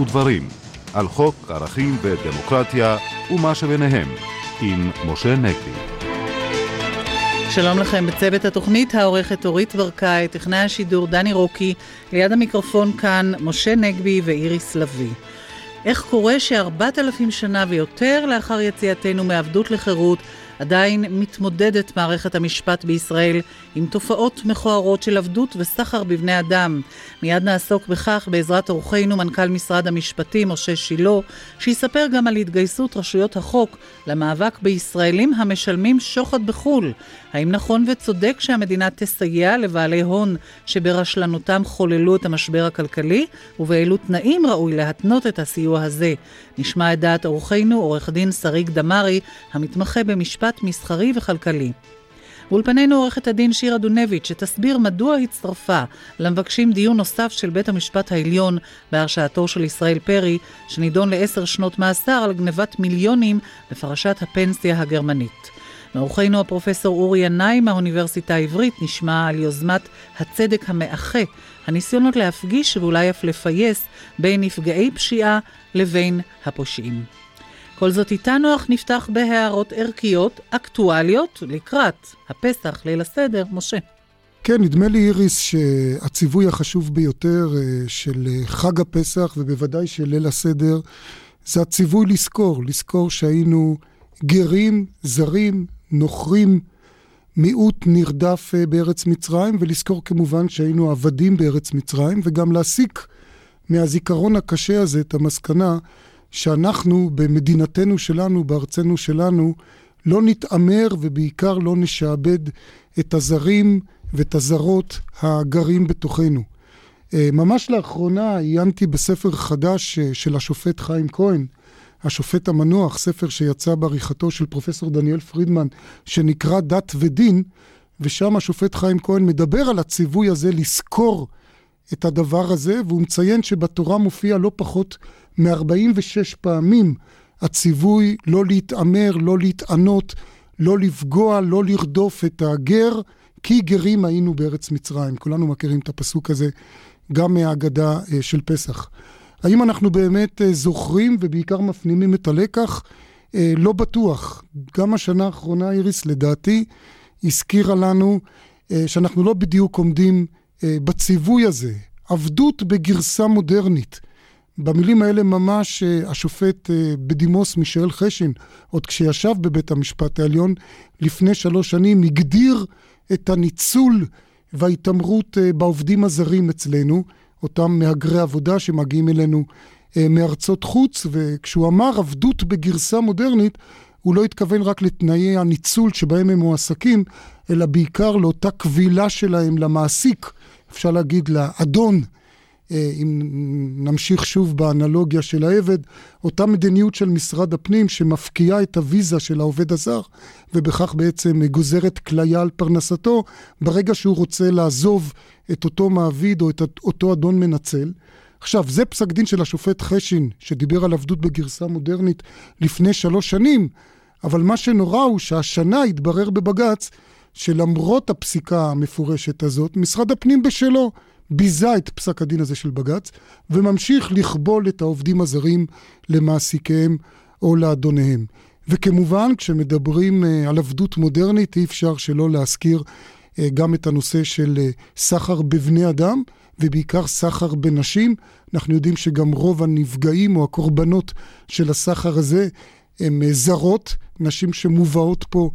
ודברים על חוק ערכים ודמוקרטיה ומה שביניהם עם משה נגבי. שלום לכם בצוות התוכנית, העורכת אורית ברקאי, טכנאי השידור דני רוקי, ליד המיקרופון כאן משה נגבי ואיריס לביא. איך קורה שארבעת אלפים שנה ויותר לאחר יציאתנו מעבדות לחירות, עדיין מתמודדת מערכת המשפט בישראל עם תופעות מכוערות של עבדות וסחר בבני אדם. מיד נעסוק בכך בעזרת אורחנו מנכ"ל משרד המשפטים משה שילה, שיספר גם על התגייסות רשויות החוק למאבק בישראלים המשלמים שוחד בחו"ל. האם נכון וצודק שהמדינה תסייע לבעלי הון שברשלנותם חוללו את המשבר הכלכלי, ובאילו תנאים ראוי להתנות את הסיוע הזה? נשמע את דעת אורחנו, עורך דין שריג דמארי, המתמחה במשפט מסחרי וכלכלי. באולפנינו עורכת הדין שירה דונביץ', שתסביר מדוע הצטרפה למבקשים דיון נוסף של בית המשפט העליון בהרשעתו של ישראל פרי, שנידון לעשר שנות מאסר על גנבת מיליונים בפרשת הפנסיה הגרמנית. מאורחנו הפרופסור אורי ינאי מהאוניברסיטה העברית נשמע על יוזמת הצדק המאחה, הניסיונות להפגיש ואולי אף לפייס בין נפגעי פשיעה לבין הפושעים. כל זאת איתנו, אך נפתח בהערות ערכיות, אקטואליות, לקראת הפסח, ליל הסדר. משה. כן, נדמה לי, איריס, שהציווי החשוב ביותר אה, של אה, חג הפסח, ובוודאי של ליל הסדר, זה הציווי לזכור, לזכור שהיינו גרים, זרים, נוכרים, מיעוט נרדף אה, בארץ מצרים, ולזכור כמובן שהיינו עבדים בארץ מצרים, וגם להסיק מהזיכרון הקשה הזה את המסקנה שאנחנו במדינתנו שלנו, בארצנו שלנו, לא נתעמר ובעיקר לא נשעבד את הזרים ואת הזרות הגרים בתוכנו. אה, ממש לאחרונה עיינתי בספר חדש אה, של השופט חיים כהן, השופט המנוח, ספר שיצא בעריכתו של פרופסור דניאל פרידמן, שנקרא דת ודין, ושם השופט חיים כהן מדבר על הציווי הזה לזכור את הדבר הזה, והוא מציין שבתורה מופיע לא פחות מ-46 פעמים הציווי לא להתעמר, לא להתענות, לא לפגוע, לא לרדוף את הגר, כי גרים היינו בארץ מצרים. כולנו מכירים את הפסוק הזה גם מהאגדה אה, של פסח. האם אנחנו באמת אה, זוכרים ובעיקר מפנימים את הלקח? אה, לא בטוח. גם השנה האחרונה, איריס, לדעתי, הזכירה לנו שאנחנו לא בדיוק עומדים בציווי הזה. עבדות בגרסה מודרנית. במילים האלה ממש אה, השופט אה, בדימוס מישאל חשין, עוד כשישב בבית המשפט העליון לפני שלוש שנים, הגדיר את הניצול וההתעמרות אה, בעובדים הזרים אצלנו, אותם מהגרי עבודה שמגיעים אלינו מארצות חוץ, וכשהוא אמר עבדות בגרסה מודרנית, הוא לא התכוון רק לתנאי הניצול שבהם הם מועסקים, אלא בעיקר לאותה קבילה שלהם למעסיק, אפשר להגיד לאדון. אה, אם נמשיך שוב באנלוגיה של העבד, אותה מדיניות של משרד הפנים שמפקיעה את הוויזה של העובד הזר, ובכך בעצם גוזרת כליה על פרנסתו, ברגע שהוא רוצה לעזוב את אותו מעביד או את אותו אדון מנצל. עכשיו, זה פסק דין של השופט חשין, שדיבר על עבדות בגרסה מודרנית לפני שלוש שנים, אבל מה שנורא הוא שהשנה התברר בבג"ץ שלמרות הפסיקה המפורשת הזאת, משרד הפנים בשלו ביזה את פסק הדין הזה של בג"ץ, וממשיך לכבול את העובדים הזרים למעסיקיהם או לאדוניהם. וכמובן, כשמדברים אה, על עבדות מודרנית, אי אפשר שלא להזכיר אה, גם את הנושא של אה, סחר בבני אדם, ובעיקר סחר בנשים. אנחנו יודעים שגם רוב הנפגעים או הקורבנות של הסחר הזה הם זרות, נשים שמובאות פה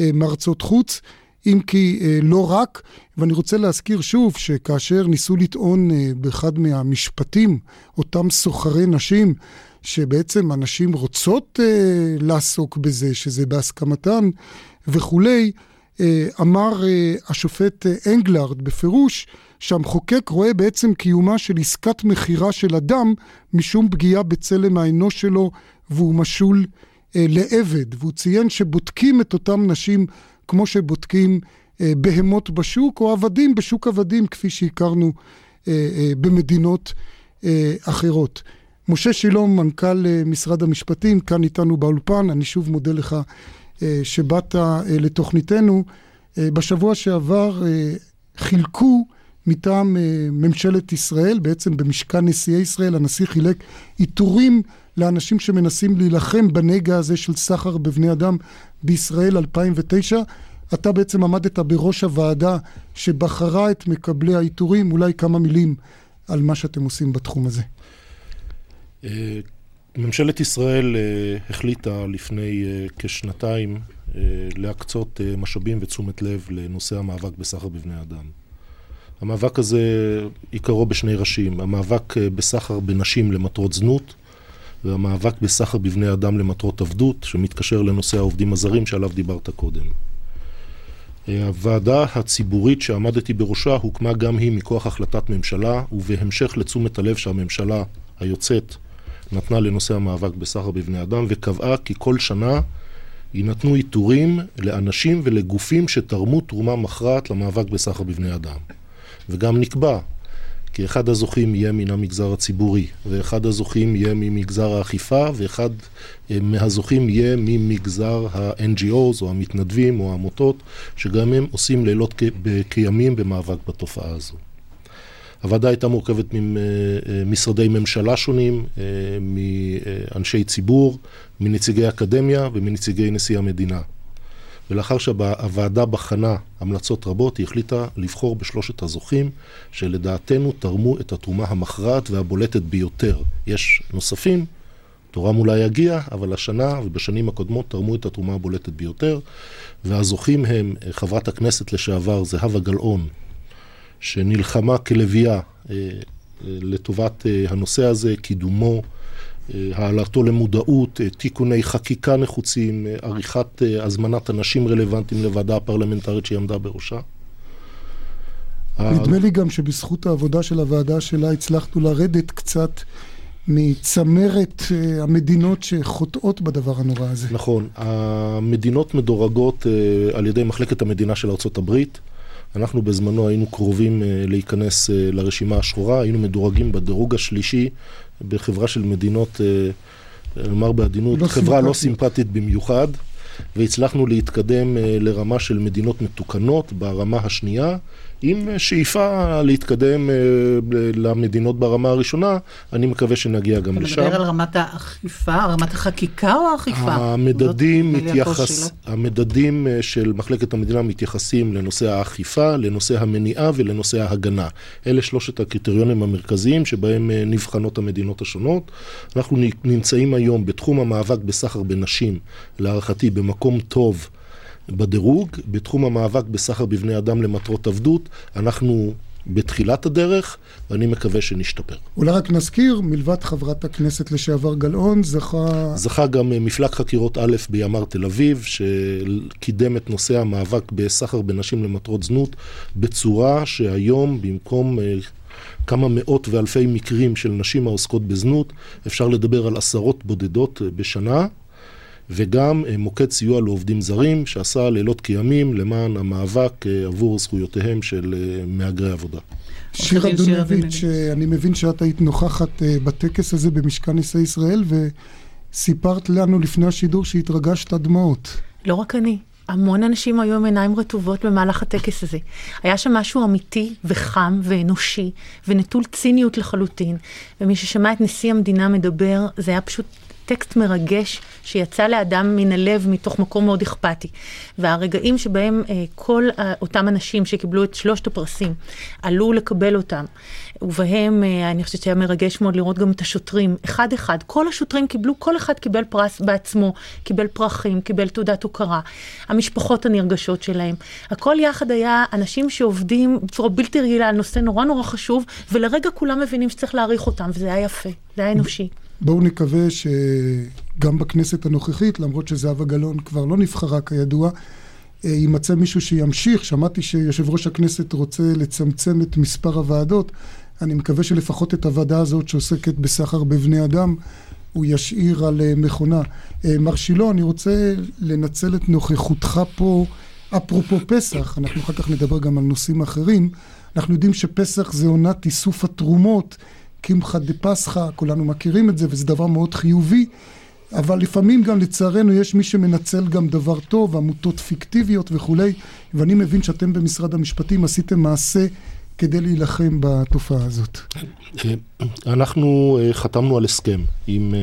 מארצות חוץ. אם כי אה, לא רק, ואני רוצה להזכיר שוב שכאשר ניסו לטעון אה, באחד מהמשפטים, אותם סוחרי נשים, שבעצם הנשים רוצות אה, לעסוק בזה, שזה בהסכמתן וכולי, אה, אמר אה, השופט אה, אנגלרד בפירוש שהמחוקק רואה בעצם קיומה של עסקת מכירה של אדם משום פגיעה בצלם האנוש שלו והוא משול אה, לעבד. והוא ציין שבודקים את אותם נשים כמו שבודקים אה, בהמות בשוק או עבדים בשוק עבדים, כפי שהכרנו אה, אה, במדינות אחרות. משה שילום, מנכ"ל משרד המשפטים, כאן איתנו באולפן, אני שוב מודה לך שבאת לתוכניתנו. בשבוע שעבר חילקו מטעם ממשלת ישראל, בעצם במשכן נשיאי ישראל, הנשיא חילק עיטורים לאנשים שמנסים להילחם בנגע הזה של סחר בבני אדם בישראל 2009. אתה בעצם עמדת בראש הוועדה שבחרה את מקבלי העיטורים, אולי כמה מילים על מה שאתם עושים בתחום הזה. אה, ממשלת ישראל אה, החליטה לפני כשנתיים להקצות משאבים ותשומת לב לנושא המאבק בסחר בבני אדם. המאבק הזה עיקרו בשני ראשים, המאבק אה, בסחר בנשים למטרות זנות והמאבק בסחר בבני אדם למטרות עבדות, שמתקשר לנושא העובדים הזרים שעליו דיברת קודם. אה, הוועדה הציבורית שעמדתי בראשה הוקמה גם היא מכוח החלטת ממשלה, ובהמשך לתשומת הלב שהממשלה היוצאת נתנה לנושא המאבק בסחר בבני אדם, וקבעה כי כל שנה יינתנו עיטורים לאנשים ולגופים שתרמו תרומה מכרעת למאבק בסחר בבני אדם. וגם נקבע כי אחד הזוכים יהיה מן המגזר הציבורי, ואחד הזוכים יהיה ממגזר האכיפה, ואחד אה, מהזוכים יהיה ממגזר ה-NGOs או המתנדבים או העמותות, שגם הם עושים לילות כימים במאבק בתופעה הזו. הוועדה הייתה מורכבת ממשרדי אה, ממשלה שונים, אה, מאנשי ציבור, מנציגי אקדמיה ומנציגי נשיא המדינה. ולאחר שהוועדה בחנה המלצות רבות, היא החליטה לבחור בשלושת הזוכים, שלדעתנו תרמו את התרומה המכרעת והבולטת ביותר. יש נוספים, תורם אולי יגיע, אבל השנה ובשנים הקודמות תרמו את התרומה הבולטת ביותר, והזוכים הם אה, חברת הכנסת לשעבר זהבה גלאון, שנלחמה כלביאה אה, אה, לטובת הנושא הזה, קידומו, אה, העלתו למודעות, אה, תיקוני חקיקה נחוצים, אה, עריכת הזמנת אנשים רלוונטיים לוועדה הפרלמנטרית שהיא עמדה בראשה. נדמה לי גם שבזכות העבודה של הוועדה שלה הצלחנו לרדת קצת מצמרת המדינות שחוטאות בדבר הנורא הזה. נכון, המדינות מדורגות על ידי מחלקת המדינה של ארה"ב. אנחנו בזמנו היינו קרובים להיכנס לרשימה השחורה, היינו מדורגים בדירוג השלישי בחברה של מדינות, נאמר בעדינות, לא חברה סימפטית. לא סימפטית במיוחד, והצלחנו להתקדם אה, לרמה של מדינות מתוקנות ברמה השנייה. עם שאיפה להתקדם אה, למדינות ברמה הראשונה, אני מקווה שנגיע גם לשם. אתה מדבר על רמת האכיפה, רמת החקיקה או האכיפה? המדדים, לא מתייחס, המדדים אה, של מחלקת המדינה מתייחסים לנושא האכיפה, לנושא המניעה ולנושא ההגנה. אלה שלושת הקריטריונים המרכזיים שבהם אה, נבחנות המדינות השונות. אנחנו נמצאים היום בתחום המאבק בסחר בנשים, להערכתי במקום טוב. בדירוג, בתחום המאבק בסחר בבני אדם למטרות עבדות, אנחנו בתחילת הדרך, ואני מקווה שנשתפר. אולי רק נזכיר, מלבד חברת הכנסת לשעבר גלאון, זכה... זכה גם אה, מפלג חקירות א' בימ"ר תל אביב, שקידם את נושא המאבק בסחר בנשים למטרות זנות, בצורה שהיום, במקום... אה, כמה מאות ואלפי מקרים של נשים העוסקות בזנות, אפשר לדבר על עשרות בודדות אה, בשנה, וגם אה, מוקד סיוע לעובדים זרים שעשה לילות כימים למען המאבק אה, עבור זכויותיהם של אה, מהגרי עבודה. שירה דונביץ', אני מבין שאת היית נוכחת בטקס הזה במשכן נשיאי ישראל וסיפרת לנו לפני השידור שהתרגשת עד דמעות. לא רק אני. המון אנשים היו עם עיניים רטובות במהלך הטקס הזה. היה שם משהו אמיתי וחם ואנושי ונטול ציניות לחלוטין. ומי ששמע את נשיא המדינה מדבר, זה היה פשוט טקסט מרגש שיצא לאדם מן הלב מתוך מקום מאוד אכפתי. והרגעים שבהם אה, כל אה, אותם אנשים שקיבלו את שלושת הפרסים עלו לקבל אותם, ובהם אה, אני חושבת שהיה מרגש מאוד לראות גם את השוטרים, אחד-אחד. כל השוטרים קיבלו, כל אחד קיבל פרס בעצמו, קיבל פרחים, קיבל תעודת הוקרה. המשפחות הנרגשות שלהם. הכל יחד היה אנשים שעובדים בצורה בלתי רגילה על נושא נורא נורא חשוב, ולרגע כולם מבינים שצריך להעריך אותם, וזה היה יפה, זה היה אנושי. בואו נקווה שגם בכנסת הנוכחית, למרות שזהבה גלאון כבר לא נבחרה כידוע, אה, יימצא מישהו שימשיך. שמעתי שיושב ראש הכנסת רוצה לצמצם את מספר הוועדות. אני מקווה שלפחות את הוועדה הזאת שעוסקת בסחר בבני אדם, הוא ישאיר על אה, מכונה. אה, מר שילה, אני רוצה לנצל את נוכחותך פה. אפרופו פסח, אנחנו אחר כך נדבר גם על נושאים אחרים. אנחנו יודעים שפסח זה עונת איסוף התרומות. קמחא דפסחא, כולנו מכירים את זה וזה דבר מאוד חיובי, אבל לפעמים גם לצערנו יש מי שמנצל גם דבר טוב, עמותות פיקטיביות וכולי, ואני מבין שאתם במשרד המשפטים עשיתם מעשה כדי להילחם בתופעה הזאת? אנחנו חתמנו על הסכם עם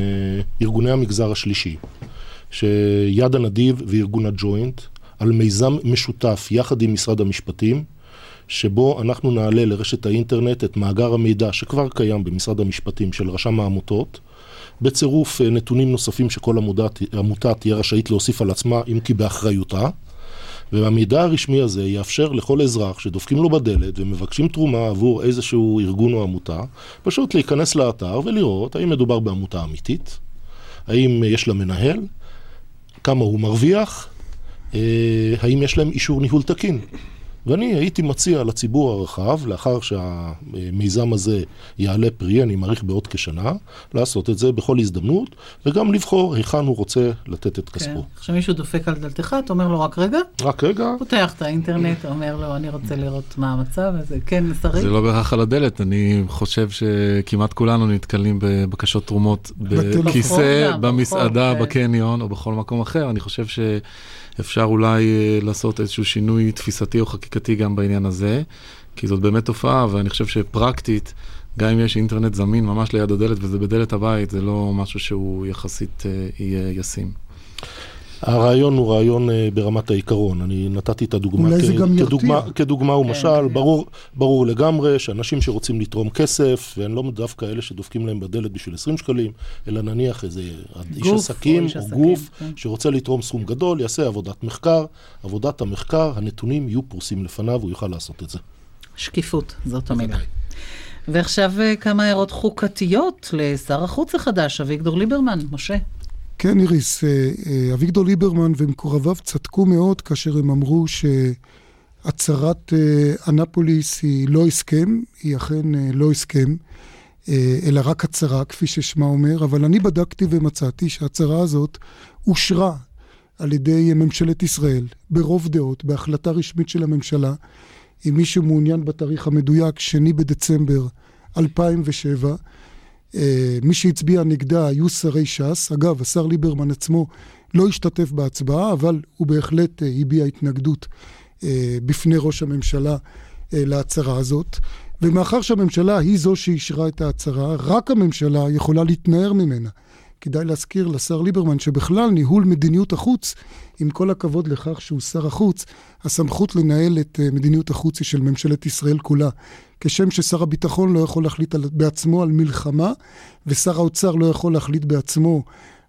ארגוני המגזר השלישי, שיד הנדיב וארגון הג'וינט, על מיזם משותף יחד עם משרד המשפטים, שבו אנחנו נעלה לרשת האינטרנט את מאגר המידע שכבר קיים במשרד המשפטים של רשם העמותות, בצירוף נתונים נוספים שכל עמותה תהיה רשאית להוסיף על עצמה, אם כי באחריותה. והמידע הרשמי הזה יאפשר לכל אזרח שדופקים לו בדלת ומבקשים תרומה עבור איזשהו ארגון או עמותה, פשוט להיכנס לאתר ולראות האם מדובר בעמותה אמיתית, האם יש לה מנהל, כמה הוא מרוויח, אה, האם יש להם אישור ניהול תקין. ואני הייתי מציע לציבור הרחב, לאחר שהמיזם הזה יעלה פרי, אני מעריך בעוד כשנה, לעשות את זה בכל הזדמנות, וגם לבחור היכן הוא רוצה לתת את כספו. כן. עכשיו מישהו דופק על דלתך, אתה אומר לו רק רגע? רק רגע. פותח את האינטרנט, אומר לו, אני רוצה לראות מה המצב, וזה כן, שרי? זה לא בהכרח על הדלת, אני חושב שכמעט כולנו נתקלים בבקשות תרומות בכיסא, במסעדה, כן. בקניון או בכל מקום אחר. אני חושב ש... אפשר אולי אה, לעשות איזשהו שינוי תפיסתי או חקיקתי גם בעניין הזה, כי זאת באמת תופעה, ואני חושב שפרקטית, גם אם יש אינטרנט זמין ממש ליד הדלת וזה בדלת הבית, זה לא משהו שהוא יחסית אה, יהיה ישים. הרעיון הוא רעיון uh, ברמת העיקרון. אני נתתי את הדוגמה אולי כ- זה גם כדוגמה, ירתיע. כדוגמה ומשל. כן, כן. ברור, ברור לגמרי שאנשים שרוצים לתרום כסף, והם לא דווקא אלה שדופקים להם בדלת בשביל 20 שקלים, אלא נניח איזה איש עסקים או, או עסקים, גוף כן. שרוצה לתרום סכום גדול, יעשה עבודת מחקר. עבודת המחקר, הנתונים יהיו פרוסים לפניו, הוא יוכל לעשות את זה. שקיפות, זאת המילה. ועכשיו אה, כמה הערות חוקתיות לשר החוץ החדש, אביגדור ליברמן. משה. כן, איריס, אה, אה, אביגדור ליברמן ומקורביו צדקו מאוד כאשר הם אמרו שהצהרת אה, אנפוליס היא לא הסכם, היא אכן לא הסכם, אלא רק הצהרה, כפי ששמה אומר, אבל אני בדקתי ומצאתי שההצהרה הזאת אושרה על ידי ממשלת ישראל ברוב דעות, בהחלטה רשמית של הממשלה. אם מישהו מעוניין בתאריך המדויק, שני בדצמבר 2007, אה, מי שהצביע נגדה היו שרי ש"ס. אגב, השר ליברמן עצמו לא השתתף בהצבעה, אבל הוא בהחלט אה, הביע התנגדות אה, בפני ראש הממשלה להצהרה הזאת. ומאחר שהממשלה היא זו שאישרה את ההצהרה, רק הממשלה יכולה להתנער ממנה. כדאי להזכיר לשר ליברמן שבכלל ניהול מדיניות החוץ, עם כל הכבוד לכך שהוא שר החוץ, הסמכות לנהל את מדיניות החוץ היא של ממשלת ישראל כולה. כשם ששר הביטחון לא יכול להחליט על, בעצמו על מלחמה, ושר האוצר לא יכול להחליט בעצמו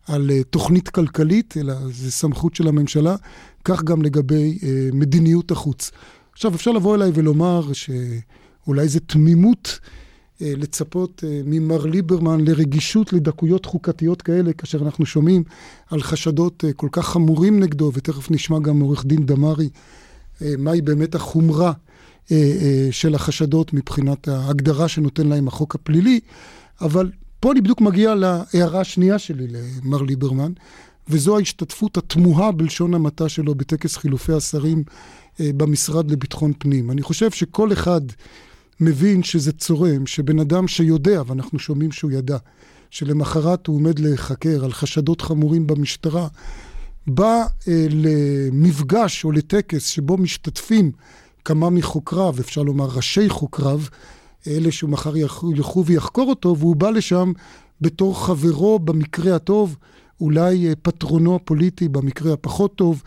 על uh, תוכנית כלכלית, אלא זה סמכות של הממשלה, כך גם לגבי uh, מדיניות החוץ. עכשיו, אפשר לבוא אליי ולומר שאולי זה תמימות לצפות uh, ממר ליברמן לרגישות לדקויות חוקתיות כאלה, כאשר אנחנו שומעים על חשדות uh, כל כך חמורים נגדו, ותכף נשמע גם עורך דין דמארי, מהי באמת החומרה. אה, אה, של החשדות מבחינת ההגדרה שנותן להם החוק הפלילי, אבל פה אני בדיוק מגיע להערה השנייה שלי למר ליברמן, וזו ההשתתפות התמוהה בלשון המעטה שלו בטקס חילופי השרים אה, במשרד לביטחון פנים. אני חושב שכל אחד מבין שזה צורם, שבן אדם שיודע, ואנחנו שומעים שהוא ידע, שלמחרת הוא עומד להיחקר על חשדות חמורים במשטרה, בא אה, למפגש או לטקס שבו משתתפים כמה מחוקריו, אפשר לומר ראשי חוקריו, אלה שהוא מחר ילכו ויחקור אותו, והוא בא לשם בתור חברו במקרה הטוב, אולי אה, פטרונו הפוליטי במקרה הפחות טוב,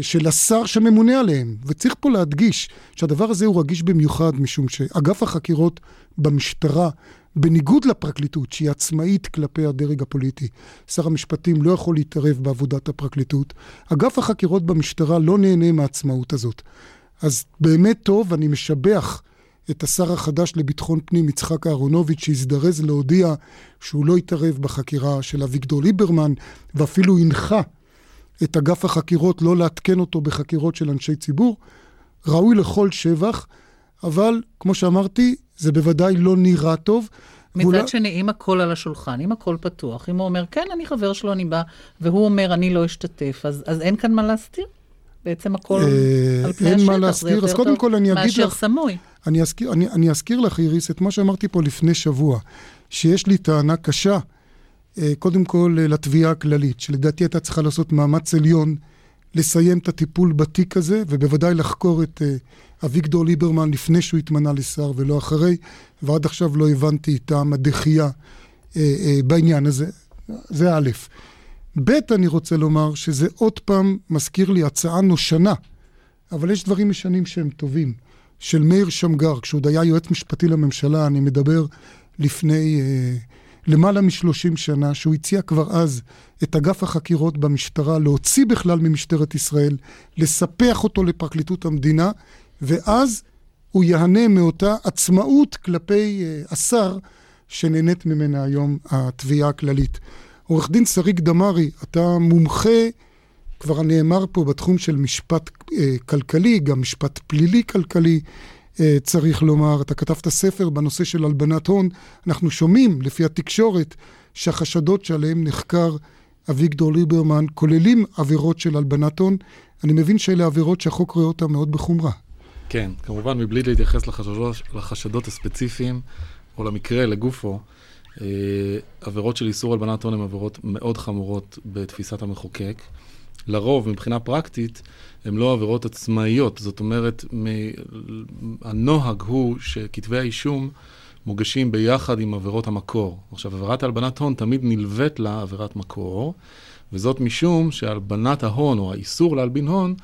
של השר שממונה עליהם. וצריך פה להדגיש שהדבר הזה הוא רגיש במיוחד, משום שאגף החקירות במשטרה, בניגוד לפרקליטות, שהיא עצמאית כלפי הדרג הפוליטי, שר המשפטים לא יכול להתערב בעבודת הפרקליטות, אגף החקירות במשטרה לא נהנה מהעצמאות הזאת. אז באמת טוב, אני משבח את השר החדש לביטחון פנים, יצחק אהרונוביץ', שהזדרז להודיע שהוא לא יתערב בחקירה של אביגדור ליברמן, ואפילו הנחה את אגף החקירות לא לעדכן אותו בחקירות של אנשי ציבור. ראוי לכל שבח, אבל כמו שאמרתי, זה בוודאי לא נראה טוב. מצד ואולי... שני, אם הכל על השולחן, אם הכל פתוח, אם הוא אומר, כן, אני חבר שלו, אני בא, והוא אומר, אני לא אשתתף, אז, אז אין כאן מה להסתיר? בעצם הכל אה, על פני השטח, אין מה להזכיר, אז קודם כל אני אגיד לך... מאשר סמוי. אני אזכיר, אני, אני אזכיר לך, איריס, את מה שאמרתי פה לפני שבוע, שיש לי טענה קשה, קודם כל לתביעה הכללית, שלדעתי הייתה צריכה לעשות מאמץ עליון לסיים את הטיפול בתיק הזה, ובוודאי לחקור את uh, אביגדור ליברמן לפני שהוא התמנה לשר ולא אחרי, ועד עכשיו לא הבנתי טעם הדחייה בעניין הזה. זה א'. ב', אני רוצה לומר שזה עוד פעם מזכיר לי הצעה נושנה, אבל יש דברים משנים שהם טובים. של מאיר שמגר, כשהוא עוד היה יועץ משפטי לממשלה, אני מדבר לפני אה, למעלה משלושים שנה, שהוא הציע כבר אז את אגף החקירות במשטרה להוציא בכלל ממשטרת ישראל, לספח אותו לפרקליטות המדינה, ואז הוא יהנה מאותה עצמאות כלפי אה, השר שנהנית ממנה היום התביעה הכללית. עורך דין שריג דמארי, אתה מומחה, כבר נאמר פה, בתחום של משפט אה, כלכלי, גם משפט פלילי כלכלי, צריך לומר. אתה כתבת ספר בנושא של הלבנת הון. אנחנו שומעים, לפי התקשורת, שהחשדות שעליהם נחקר אביגדור ליברמן כוללים עבירות של הלבנת הון. אני מבין שאלה עבירות שהחוק רואה אותן מאוד בחומרה. כן, כמובן, מבלי להתייחס לחשדות, לחשדות הספציפיים, או למקרה לגופו, אה, עבירות של איסור הלבנת הון הן עבירות מאוד חמורות בתפיסת המחוקק. לרוב, מבחינה פרקטית, הן לא עבירות עצמאיות. זאת אומרת, הנוהג הוא שכתבי האישום מוגשים ביחד עם עבירות המקור. עכשיו, עבירת הלבנת הון תמיד נלווית לה עבירת מקור, וזאת משום שהלבנת ההון, או האיסור להלבין הון,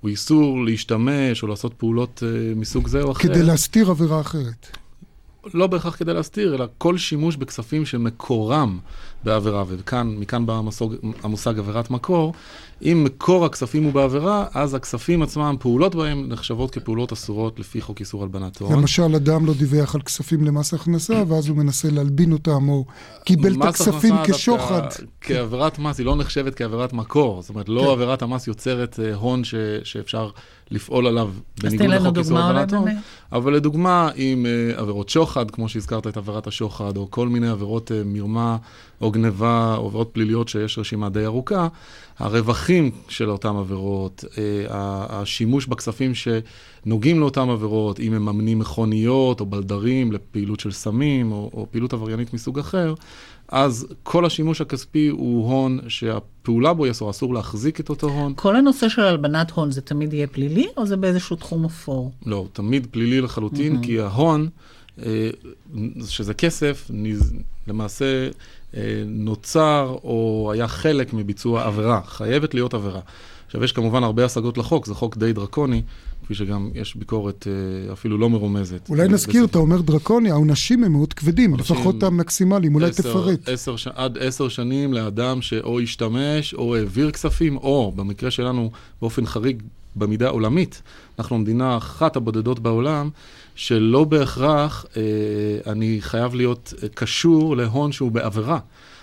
הוא איסור להשתמש או לעשות פעולות uh, מסוג זה או אחר. כדי להסתיר עבירה אחרת. לא בהכרח כדי להסתיר, אלא כל שימוש בכספים שמקורם בעבירה, וכאן, מכאן בא המושג, המושג עבירת מקור, אם מקור הכספים הוא בעבירה, אז הכספים עצמם, פעולות בהם נחשבות כפעולות אסורות לפי חוק איסור הלבנת הון. למשל, אדם לא דיווח על כספים למס הכנסה, ואז הוא מנסה להלבין אותם, או קיבל את הכספים כשוחד. כעבירת מס, היא לא נחשבת כעבירת מקור. זאת אומרת, לא כן. עבירת המס יוצרת אה, הון ש, שאפשר לפעול עליו בניגוד לחוק איסור הלבנת הון. אבל לדוגמה, עם uh, עבירות שוחד, כמו שהזכרת את עבירת השוחד, או כל מיני עבירות uh, מרמה או גניבה, עבירות פליליות שיש רשימה די ארוכה, הרווחים של אותן עבירות, uh, השימוש בכספים שנוגעים לאותן עבירות, אם מממנים מכוניות או בלדרים לפעילות של סמים, או, או פעילות עבריינית מסוג אחר, אז כל השימוש הכספי הוא הון שהפעולה בו היא אסור, אסור להחזיק את אותו הון. כל הנושא של הלבנת הון זה תמיד יהיה פלילי, או זה באיזשהו תחום אפור? לא, תמיד פלילי לחלוטין, mm-hmm. כי ההון, אה, שזה כסף, למעשה אה, נוצר או היה חלק מביצוע עבירה, חייבת להיות עבירה. עכשיו, יש כמובן הרבה השגות לחוק, זה חוק די דרקוני, כפי שגם יש ביקורת אה, אפילו לא מרומזת. אולי נזכיר, אתה אומר דרקוני, העונשים הם מאוד כבדים, לפחות המקסימליים, אולי עשר, תפרט. עשר, עד עשר שנים לאדם שאו השתמש או העביר כספים, או במקרה שלנו, באופן חריג, במידה עולמית, אנחנו המדינה אחת הבודדות בעולם, שלא בהכרח אה, אני חייב להיות קשור להון שהוא בעבירה.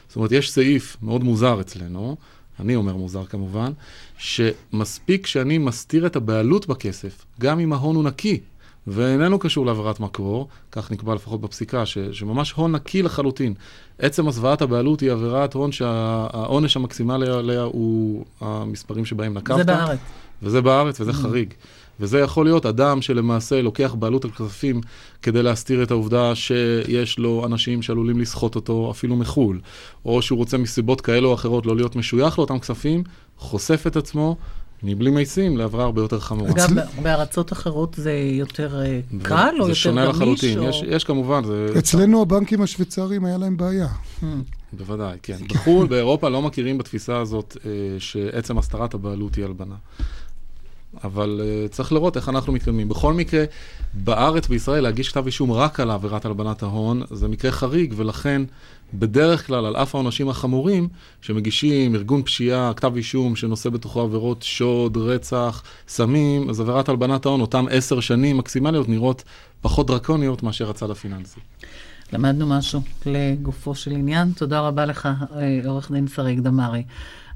זאת אומרת, יש סעיף מאוד מוזר אצלנו, אני אומר מוזר כמובן, שמספיק שאני מסתיר את הבעלות בכסף, גם אם ההון הוא נקי, ואיננו קשור לעבירת מקור, כך נקבע לפחות בפסיקה, ש, שממש הון נקי לחלוטין. עצם הסוואת הבעלות היא עבירת הון שהעונש המקסימלי עליה הוא המספרים שבהם נקבת. זה בארץ. וזה בארץ וזה mm. חריג. וזה יכול להיות אדם שלמעשה לוקח בעלות על כספים כדי להסתיר את העובדה שיש לו אנשים שעלולים לסחוט אותו אפילו מחו"ל, או שהוא רוצה מסיבות כאלה או אחרות לא להיות משוייך לאותם כספים, חושף את עצמו. מבלי מייסים לעברה הרבה יותר חמורה. אגב, בארצות אחרות זה יותר אה, קל או יותר גמיש? זה שונה לחלוטין. יש, יש כמובן, זה... אצלנו הבנקים השוויצריים היה להם בעיה. Hmm. בוודאי, כן. בחו"ל, באירופה לא מכירים בתפיסה הזאת אה, שעצם הסתרת הבעלות היא הלבנה. אבל uh, צריך לראות איך אנחנו מתקדמים. בכל מקרה, בארץ, בישראל, להגיש כתב אישום רק על עבירת הלבנת ההון, זה מקרה חריג, ולכן בדרך כלל, על אף העונשים החמורים, שמגישים ארגון פשיעה, כתב אישום שנושא בתוכו עבירות שוד, רצח, סמים, אז עבירת הלבנת ההון, אותן עשר שנים מקסימליות, נראות פחות דרקוניות מאשר הצד הפיננסי. למדנו משהו לגופו של עניין. תודה רבה לך, אה, עורך דין שריג דמארי.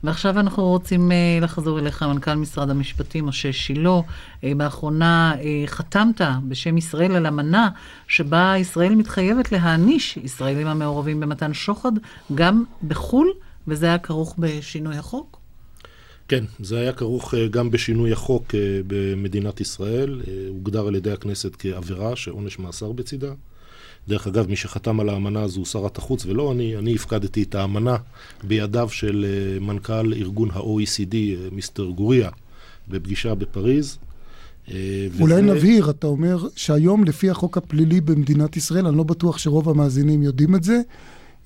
ועכשיו אנחנו רוצים uh, לחזור אליך, מנכ"ל משרד המשפטים, משה שילה. Uh, באחרונה uh, חתמת בשם ישראל על אמנה שבה ישראל מתחייבת להעניש ישראלים המעורבים במתן שוחד גם בחו"ל, וזה היה כרוך בשינוי החוק? כן, זה היה כרוך גם בשינוי החוק במדינת ישראל, הוגדר על ידי הכנסת כעבירה שעונש מאסר בצידה. דרך אגב, מי שחתם על האמנה הזו הוא שרת החוץ ולא אני, אני הפקדתי את האמנה בידיו של uh, מנכ"ל ארגון ה-OECD, uh, מיסטר גוריה. בפגישה בפריז. אה, אולי וזה... נבהיר, אתה אומר שהיום לפי החוק הפלילי במדינת ישראל, אני לא בטוח שרוב המאזינים יודעים את זה,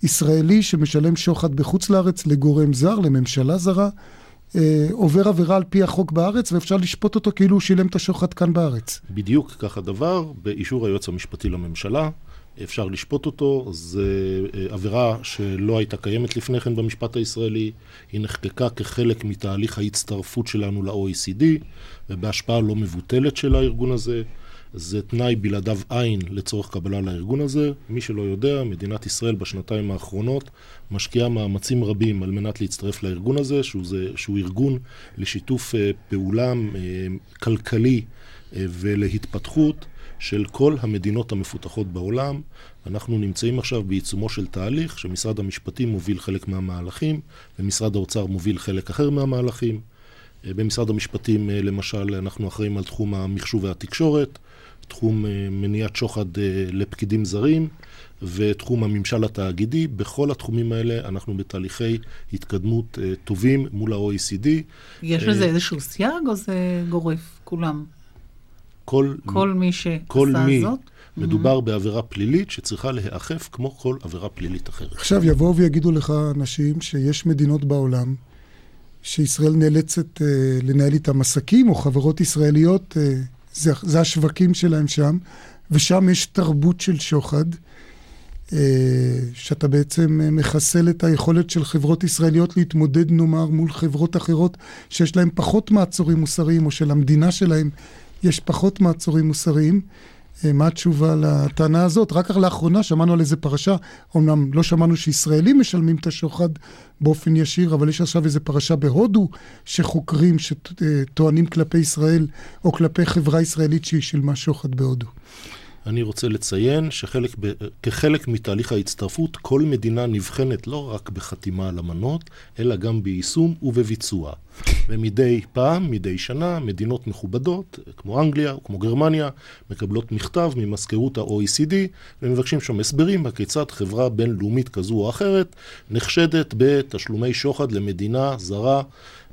ישראלי שמשלם שוחד בחוץ לארץ לגורם זר, לממשלה זרה, אה, עובר עבירה על פי החוק בארץ, ואפשר לשפוט אותו כאילו הוא שילם את השוחד כאן בארץ. בדיוק כך הדבר, באישור היועץ המשפטי לממשלה. אפשר לשפוט אותו, זו אה, עבירה שלא הייתה קיימת לפני כן במשפט הישראלי, היא נחקקה כחלק מתהליך ההצטרפות שלנו ל-OECD, ובהשפעה לא מבוטלת של הארגון הזה. זה תנאי בלעדיו אין לצורך קבלה לארגון הזה. מי שלא יודע, מדינת ישראל בשנתיים האחרונות משקיעה מאמצים רבים על מנת להצטרף לארגון הזה, שהוא, זה, שהוא ארגון לשיתוף אה, פעולה אה, כלכלי ולהתפתחות. של כל המדינות המפותחות בעולם. אנחנו נמצאים עכשיו בעיצומו של תהליך שמשרד המשפטים מוביל חלק מהמהלכים ומשרד האוצר מוביל חלק אחר מהמהלכים. אה, במשרד המשפטים, אה, למשל, אנחנו אחראים על תחום המחשוב והתקשורת, תחום אה, מניעת שוחד לפקידים זרים ותחום הממשל התאגידי. בכל התחומים האלה אנחנו בתהליכי התקדמות טובים מול ה-OECD. יש לזה איזשהו סייג או זה גורף, כולם? כל, כל מי שעשה כל מי זאת? מדובר mm-hmm. בעבירה פלילית שצריכה להיאכף כמו כל עבירה פלילית אחרת. עכשיו יבואו ויגידו לך אנשים שיש מדינות בעולם שישראל נאלצת אה, לנהל איתם עסקים, או חברות ישראליות, אה, זה, זה השווקים שלהם שם, ושם יש תרבות של שוחד, אה, שאתה בעצם אה, מחסל את היכולת של חברות ישראליות להתמודד, נאמר, מול חברות אחרות שיש להן פחות מעצורים מוסריים, או של המדינה שלהם יש פחות מעצורים מוסריים. אה, מה התשובה לטענה הזאת? רק לאחרונה שמענו על איזה פרשה, אמנם לא שמענו שישראלים משלמים את השוחד באופן ישיר, אבל יש עכשיו איזה פרשה בהודו, שחוקרים שטוענים כלפי ישראל, או כלפי חברה ישראלית שהיא שילמה שוחד בהודו. אני רוצה לציין שכחלק מתהליך ההצטרפות, כל מדינה נבחנת לא רק בחתימה על אמנות, אלא גם ביישום ובביצוע. ומדי פעם, מדי שנה, מדינות מכובדות, כמו אנגליה או כמו גרמניה, מקבלות מכתב ממזכירות ה-OECD ומבקשים שם הסברים בכיצד חברה בינלאומית כזו או אחרת נחשדת בתשלומי שוחד למדינה זרה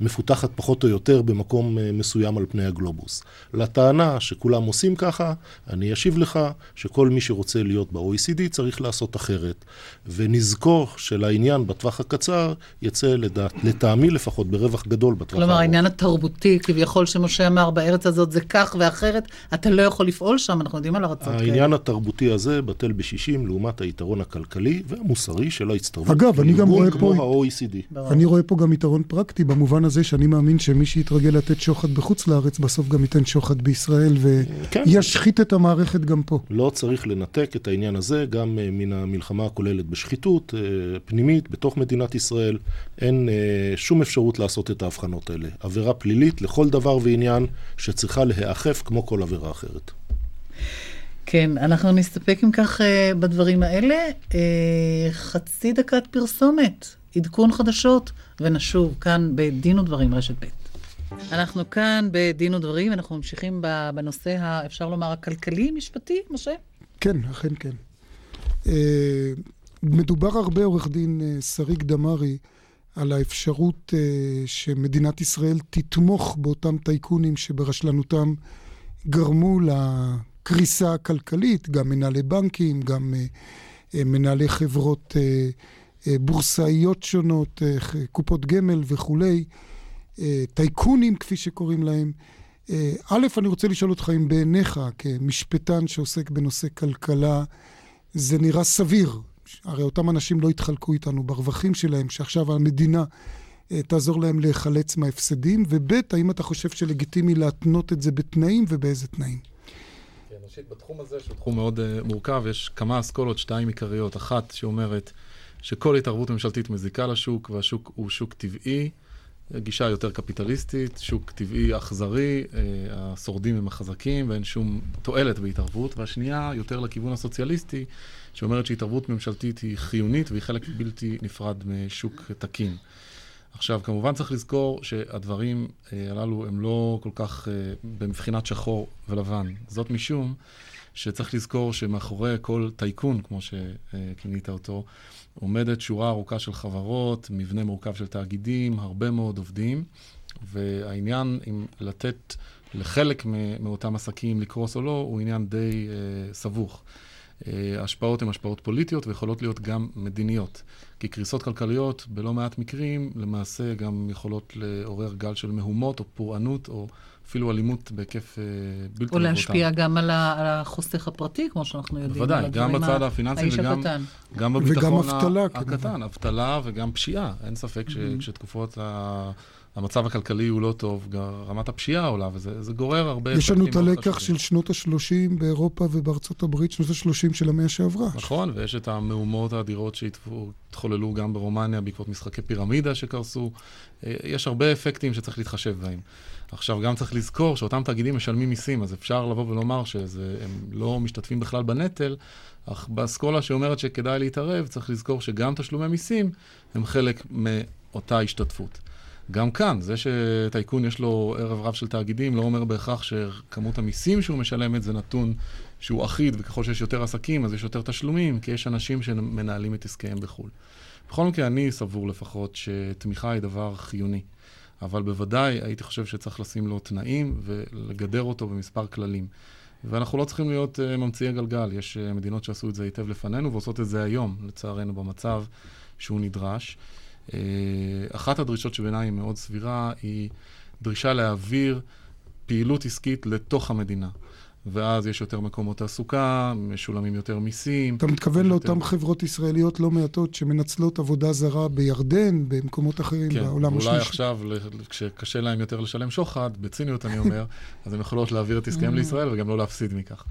מפותחת פחות או יותר במקום אה, מסוים על פני הגלובוס. לטענה שכולם עושים ככה, אני אשיב לך שכל מי שרוצה להיות ב-OECD צריך לעשות אחרת. ונזכור שלעניין בטווח הקצר יצא לטעמי לפחות ברווח גדול בטווח הארוך. כלומר, העניין התרבותי, כביכול שמשה אמר, בארץ הזאת זה כך ואחרת, אתה לא יכול לפעול שם, אנחנו יודעים על ארצות כאלה. העניין התרבותי הזה בטל בשישים לעומת היתרון הכלכלי והמוסרי של ההצטרפות. אגב, אני גם רואה פה... כמו ה-OECD. אני רואה פה גם יתרון פרקטי, במובן הזה שאני מאמין שמי שיתרגל לתת שוחד בחוץ לארץ, בסוף גם ייתן שוחד בישראל, כן. וישחית כן. את המערכת גם פה. לא צריך לנתק את העניין הזה גם uh, מן המלחמה הכוללת בשחיתות uh, פנימית בתוך מדינת ישראל. אין uh, שום אפשרות לעשות את ההבחנות האלה. עבירה פלילית לכל דבר ועניין שצריכה להיאכף כמו כל עבירה אחרת. כן, אנחנו נסתפק אם כך uh, בדברים האלה. Uh, חצי דקת פרסומת, עדכון חדשות, ונשוב כאן בדין ודברים רשת ב'. אנחנו כאן בדין ודברים, אנחנו ממשיכים בנושא, אפשר לומר, הכלכלי-משפטי, משה? כן, אכן כן. אה, מדובר הרבה, עורך דין אה, שריג דמארי, על האפשרות אה, שמדינת ישראל תתמוך באותם טייקונים שברשלנותם גרמו לקריסה הכלכלית, גם מנהלי בנקים, גם מנהלי חברות בורסאיות שונות, קופות גמל וכולי. אה, טייקונים, כפי שקוראים להם. אה, א', אני רוצה לשאול אותך אם בעיניך, כמשפטן שעוסק בנושא כלכלה, זה נראה סביר. הרי אותם אנשים לא יתחלקו איתנו ברווחים שלהם, שעכשיו המדינה אה, תעזור להם להיחלץ מההפסדים, וב', האם אתה חושב שלגיטימי להתנות את זה בתנאים ובאיזה תנאים? כן, ראשית, בתחום הזה, שהוא תחום מאוד uh, מורכב, יש כמה אסכולות, שתיים עיקריות. אחת שאומרת שכל התערבות ממשלתית מזיקה לשוק, והשוק הוא שוק טבעי. גישה יותר קפיטליסטית, שוק טבעי אכזרי, אה, השורדים הם החזקים ואין שום תועלת בהתערבות, והשנייה יותר לכיוון הסוציאליסטי, שאומרת שהתערבות ממשלתית היא חיונית והיא חלק בלתי נפרד משוק תקין. עכשיו, כמובן צריך לזכור שהדברים אה, הללו הם לא כל כך אה, במבחינת שחור ולבן. זאת משום שצריך לזכור שמאחורי כל טייקון, כמו שכינית אותו, עומדת שורה ארוכה של חברות, מבנה מורכב של תאגידים, הרבה מאוד עובדים, והעניין אם לתת לחלק מאותם עסקים לקרוס או לא, הוא עניין די uh, סבוך. ההשפעות הן השפעות פוליטיות ויכולות להיות גם מדיניות. כי קריסות כלכליות, בלא מעט מקרים, למעשה גם יכולות לעורר גל של מהומות או פורענות או אפילו אלימות בהיקף אה, בלתי מבוטל. או להשפיע גם על החוסך הפרטי, כמו שאנחנו יודעים. בוודאי, גם בצד הפיננסי וגם גם בביטחון וגם אבטלה, הקטן, אבטלה וגם פשיעה. אין ספק שכשתקופות המצב הכלכלי הוא לא טוב, רמת הפשיעה עולה, וזה גורר הרבה... יש לנו את הלקח של שנות ה-30 באירופה ובארצות הברית, שנות ה-30 של המאה שעברה. נכון, ויש את המהומות האדירות שהתחוללו גם ברומניה בעקבות משחקי פירמידה שקרסו. אה, יש הרבה אפקטים שצריך להתחשב בהם. עכשיו, גם צריך לזכור שאותם תאגידים משלמים מיסים, אז אפשר לבוא ולומר שהם לא משתתפים בכלל בנטל, אך באסכולה שאומרת שכדאי להתערב, צריך לזכור שגם תשלומי מיסים הם חלק מאותה השתתפות. גם כאן, זה שטייקון יש לו ערב רב של תאגידים, לא אומר בהכרח שכמות המיסים שהוא משלם את זה נתון שהוא אחיד, וככל שיש יותר עסקים אז יש יותר תשלומים, כי יש אנשים שמנהלים את עסקיהם בחו"ל. בכל מקרה, אני סבור לפחות שתמיכה היא דבר חיוני. אבל בוודאי הייתי חושב שצריך לשים לו תנאים ולגדר אותו במספר כללים. ואנחנו לא צריכים להיות uh, ממציאי הגלגל, יש uh, מדינות שעשו את זה היטב לפנינו ועושות את זה היום, לצערנו, במצב שהוא נדרש. Uh, אחת הדרישות שבעיניי היא מאוד סבירה היא דרישה להעביר פעילות עסקית לתוך המדינה. ואז יש יותר מקומות תעסוקה, משולמים יותר מיסים. אתה מתכוון לאותן יותר... חברות ישראליות לא מעטות שמנצלות עבודה זרה בירדן, במקומות אחרים כן, בעולם השלישי. כן, אולי עכשיו, כשקשה להם יותר לשלם שוחד, בציניות אני אומר, אז הן יכולות להעביר את עסקיהם mm. לישראל וגם לא להפסיד מכך.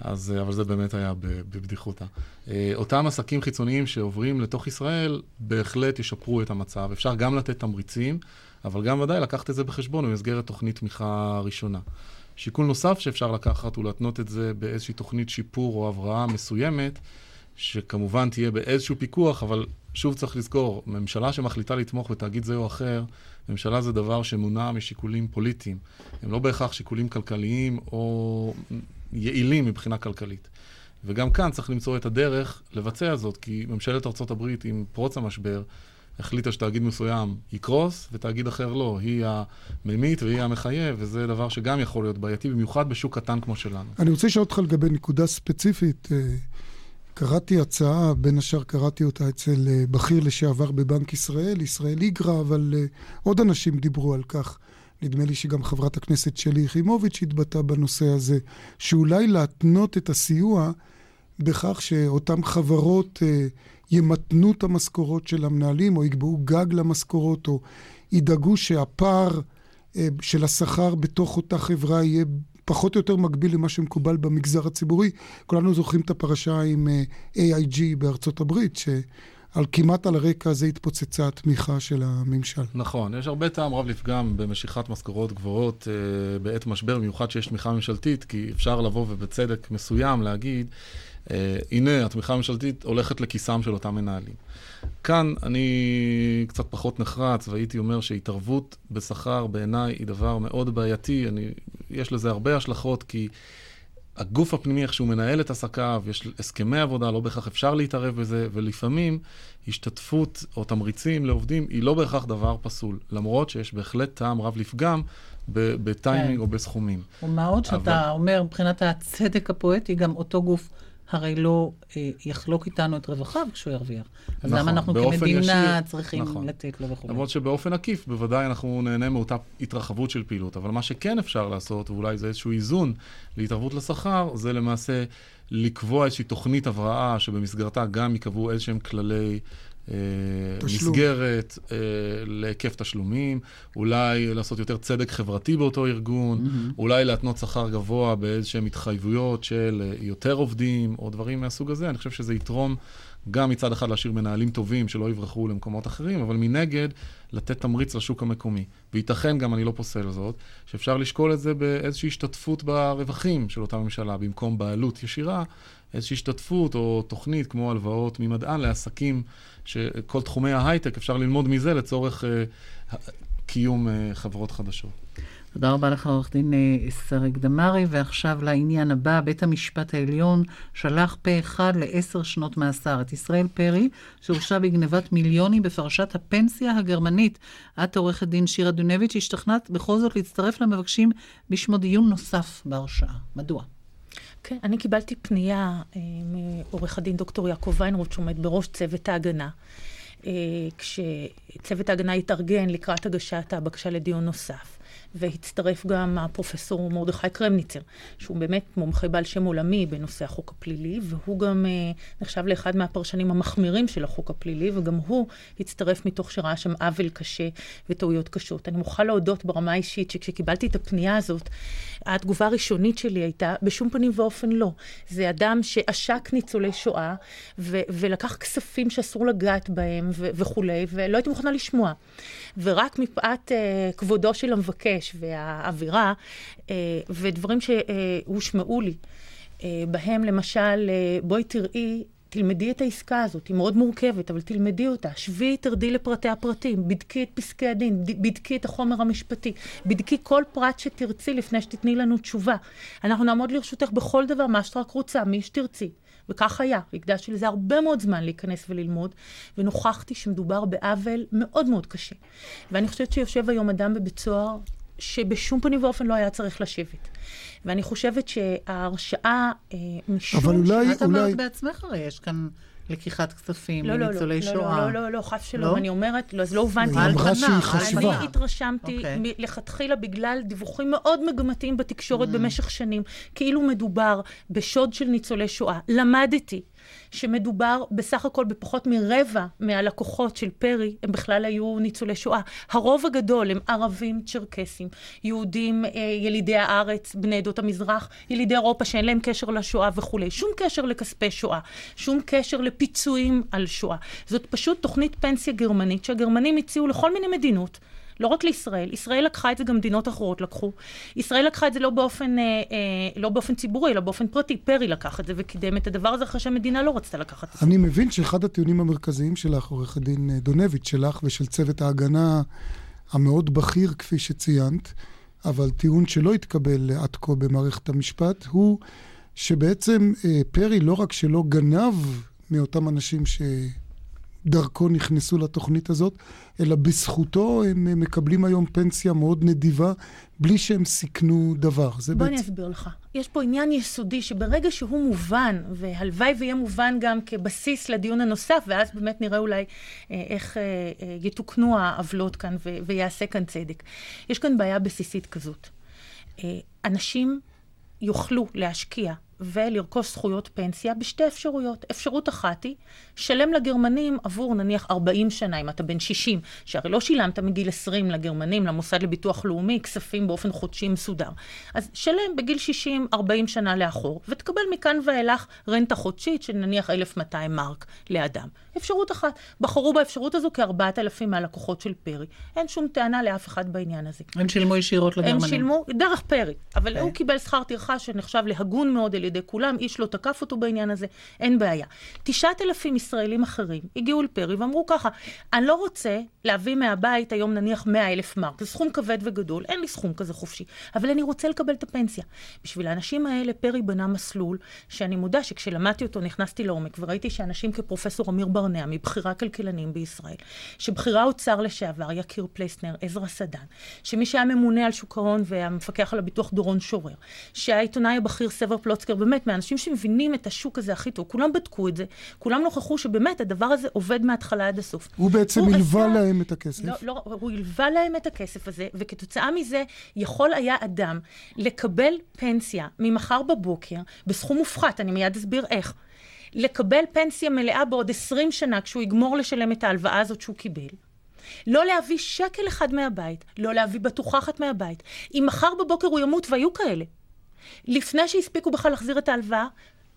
אז, אבל זה באמת היה בבדיחותא. אה, אותם עסקים חיצוניים שעוברים לתוך ישראל, בהחלט ישפרו את המצב. אפשר גם לתת תמריצים, אבל גם ודאי לקחת את זה בחשבון במסגרת תוכנית תמיכה ראשונה. שיקול נוסף שאפשר לקחת הוא להתנות את זה באיזושהי תוכנית שיפור או הבראה מסוימת, שכמובן תהיה באיזשהו פיקוח, אבל שוב צריך לזכור, ממשלה שמחליטה לתמוך בתאגיד זה או אחר, ממשלה זה דבר שמונע משיקולים פוליטיים. הם לא בהכרח שיקולים כלכליים או יעילים מבחינה כלכלית. וגם כאן צריך למצוא את הדרך לבצע זאת, כי ממשלת ארה"ב עם פרוץ המשבר, החליטה שתאגיד מסוים יקרוס, ותאגיד אחר לא. היא הממית והיא המחייב, וזה דבר שגם יכול להיות בעייתי, במיוחד בשוק קטן כמו שלנו. אני רוצה לשאול אותך לגבי נקודה ספציפית. אה, קראתי הצעה, בין השאר קראתי אותה אצל אה, בכיר לשעבר בבנק ישראל, ישראל איגרא, אבל אה, עוד אנשים דיברו על כך. נדמה לי שגם חברת הכנסת שלי יחימוביץ' התבטאה בנושא הזה, שאולי להתנות את הסיוע בכך שאותן חברות ימתנו את המשכורות של המנהלים, או יקבעו גג למשכורות, או ידאגו שהפער אה, של השכר בתוך אותה חברה יהיה פחות או יותר מקביל למה שמקובל במגזר הציבורי. כולנו זוכרים את הפרשה עם אה, AIG בארצות הברית, ש... על כמעט על הרקע הזה התפוצצה התמיכה של הממשל. נכון, יש הרבה טעם רב לפגם במשיכת משכורות גבוהות אה, בעת משבר, במיוחד שיש תמיכה ממשלתית, כי אפשר לבוא ובצדק מסוים להגיד אה, הנה, התמיכה הממשלתית הולכת לכיסם של אותם מנהלים. כאן אני קצת פחות נחרץ, והייתי אומר שהתערבות בשכר בעיניי היא דבר מאוד בעייתי. אני, יש לזה הרבה השלכות, כי הגוף הפנימי, איך שהוא מנהל את עסקיו, יש הסכמי עבודה, לא בהכרח אפשר להתערב בזה, ולפעמים השתתפות או תמריצים לעובדים היא לא בהכרח דבר פסול, למרות שיש בהחלט טעם רב לפגם בטיימינג כן. או בסכומים. ומה עוד שאתה אבל... אומר, מבחינת הצדק הפואטי, גם אותו גוף הרי לא אה, יחלוק איתנו את רווחיו כשהוא ירוויח. אז נכון, למה אנחנו כמדינה ישיר, צריכים נכון. לתת לו וכו'. למרות שבאופן עקיף, בוודאי אנחנו נהנה מאותה התרחבות של פעילות. אבל מה שכן אפשר לעשות, ואולי זה איזשהו איזון להתערבות לשכר, זה למעשה לקבוע איזושהי תוכנית הבראה שבמסגרתה גם ייקבעו איזשהם כללי תשלום. מסגרת אה, להיקף תשלומים, אולי לעשות יותר צדק חברתי באותו ארגון, mm-hmm. אולי להתנות שכר גבוה באיזשהן התחייבויות של אה, יותר עובדים, או דברים מהסוג הזה. אני חושב שזה יתרום גם מצד אחד להשאיר מנהלים טובים שלא יברחו למקומות אחרים, אבל מנגד, לתת תמריץ לשוק המקומי. וייתכן גם, אני לא פוסל זאת, שאפשר לשקול את זה באיזושהי השתתפות ברווחים של אותה ממשלה, במקום בעלות ישירה, איזושהי השתתפות או תוכנית כמו הלוואות ממדען לעסקים, שכל תחומי ההייטק, אפשר ללמוד מזה לצורך uh, קיום uh, חברות חדשות. תודה רבה לך, עורך דין אה, שריג דמארי. ועכשיו לעניין הבא, בית המשפט העליון שלח פה אחד לעשר שנות מאסר את ישראל פרי, שהורשע בגנבת מיליונים בפרשת הפנסיה הגרמנית. את, עורכת דין שירה דונביץ', השתכנעת בכל זאת להצטרף למבקשים בשמו דיון נוסף בהרשעה. מדוע? כן, אני קיבלתי פנייה אה, מעורך הדין דוקטור יעקב ויינרוט, שעומד בראש צוות ההגנה. אה, כשצוות ההגנה התארגן לקראת הגשת הבקשה לדיון נוסף. והצטרף גם הפרופסור מרדכי קרמניצר, שהוא באמת מומחה בעל שם עולמי בנושא החוק הפלילי, והוא גם אה, נחשב לאחד מהפרשנים המחמירים של החוק הפלילי, וגם הוא הצטרף מתוך שראה שם עוול קשה וטעויות קשות. אני מוכרחה להודות ברמה האישית שכשקיבלתי את הפנייה הזאת, התגובה הראשונית שלי הייתה, בשום פנים ואופן לא. זה אדם שעשק ניצולי שואה, ו- ולקח כספים שאסור לגעת בהם ו- וכולי, ולא הייתי מוכנה לשמוע. ורק מפאת uh, כבודו של המבקש והאווירה, uh, ודברים שהושמעו לי, uh, בהם למשל, uh, בואי תראי תלמדי את העסקה הזאת, היא מאוד מורכבת, אבל תלמדי אותה. שבי, תרדי לפרטי הפרטים, בדקי את פסקי הדין, בדקי את החומר המשפטי, בדקי כל פרט שתרצי לפני שתתני לנו תשובה. אנחנו נעמוד לרשותך בכל דבר, מה שאת רק רוצה, מי שתרצי. וכך היה, הקדשתי לזה הרבה מאוד זמן להיכנס וללמוד, ונוכחתי שמדובר בעוול מאוד מאוד קשה. ואני חושבת שיושב היום אדם בבית סוהר שבשום פנים ואופן לא היה צריך לשבת. ואני חושבת שההרשעה, אה, משום... אבל אולי... את אמרת בעצמך הרי, יש כאן... לקיחת כספים לא, לניצולי לא, לא, שואה. לא, לא, לא, לא, חס ושלום. לא? אני אומרת, לא, אז לא הובנתי. היא אמרה שהיא חשבה. אני התרשמתי okay. מלכתחילה בגלל דיווחים מאוד מגמתיים בתקשורת mm. במשך שנים, כאילו מדובר בשוד של ניצולי שואה. למדתי שמדובר בסך הכל בפחות מרבע מהלקוחות של פרי, הם בכלל היו ניצולי שואה. הרוב הגדול הם ערבים, צ'רקסים, יהודים, אה, ילידי הארץ, בני עדות המזרח, ילידי אירופה שאין להם קשר לשואה וכולי. שום קשר לכספי שואה, שום קשר לפיצויים על שואה. זאת פשוט תוכנית פנסיה גרמנית שהגרמנים הציעו לכל מיני מדינות. לא רק לישראל, ישראל לקחה את זה, גם מדינות אחרות לקחו. ישראל לקחה את זה לא באופן, אה, אה, לא באופן ציבורי, אלא באופן פרטי. פרי לקח את זה וקידם את הדבר הזה אחרי שהמדינה לא רצתה לקחת את זה. אני מבין שאחד הטיעונים המרכזיים שלך, עורך הדין אה, דונביץ' שלך ושל צוות ההגנה המאוד בכיר, כפי שציינת, אבל טיעון שלא התקבל עד כה במערכת המשפט, הוא שבעצם אה, פרי לא רק שלא גנב מאותם אנשים ש... דרכו נכנסו לתוכנית הזאת, אלא בזכותו הם מקבלים היום פנסיה מאוד נדיבה, בלי שהם סיכנו דבר. בוא בית... אני אסביר לך. יש פה עניין יסודי שברגע שהוא מובן, והלוואי ויהיה מובן גם כבסיס לדיון הנוסף, ואז באמת נראה אולי אה, איך אה, אה, יתוקנו העוולות כאן ו- ויעשה כאן צדק. יש כאן בעיה בסיסית כזאת. אה, אנשים יוכלו להשקיע ולרכוש זכויות פנסיה בשתי אפשרויות. אפשרות אחת היא, שלם לגרמנים עבור נניח 40 שנה, אם אתה בן 60, שהרי לא שילמת מגיל 20 לגרמנים, למוסד לביטוח לאומי, כספים באופן חודשי מסודר. אז שלם בגיל 60, 40 שנה לאחור, ותקבל מכאן ואילך רנטה חודשית של נניח 1,200 מרק לאדם. אפשרות אחת. בחרו באפשרות הזו כ-4,000 מהלקוחות של פרי. אין שום טענה לאף אחד בעניין הזה. הם שילמו ישירות לגרמנים. הם שילמו דרך פרי, אבל okay. אוקיי. הוא קיבל שכר טרחה שנחשב להגון מאוד על ידי כולם, איש לא תקף אותו בעניין הזה, אין בעיה. 9,000 ישראלים אחרים הגיעו לפרי ואמרו ככה, אני לא רוצה להביא מהבית היום נניח 100,000 מרק, זה סכום כבד וגדול, אין לי סכום כזה חופשי, אבל אני רוצה לקבל את הפנסיה. בשביל האנשים האלה פרי בנה מסלול, שאני מודה שכשלמדתי אותו נכנסתי לעומק וראיתי שאנשים כפרופסור אמיר בר ברנע, מבכירי הכלכלנים בישראל, שבכירי האוצר לשעבר, יקיר פלסנר, עזרא סדן, שמי שהיה ממונה על שוק ההון והמפקח על הביטוח דורון שורר, שהעיתונאי הבכיר סבר פלוצקר, באמת, מהאנשים שמבינים את השוק הזה הכי טוב, כולם בדקו את זה, כולם נוכחו שבאמת הדבר הזה עובד מההתחלה עד הסוף. הוא בעצם הלווה עשה... להם את הכסף. לא, לא, הוא הלווה להם את הכסף הזה, וכתוצאה מזה יכול היה אדם לקבל פנסיה ממחר בבוקר בסכום מופחת, אני מיד אסביר איך. לקבל פנסיה מלאה בעוד 20 שנה כשהוא יגמור לשלם את ההלוואה הזאת שהוא קיבל. לא להביא שקל אחד מהבית, לא להביא בטוחה אחת מהבית. אם מחר בבוקר הוא ימות, והיו כאלה, לפני שהספיקו בכלל להחזיר את ההלוואה,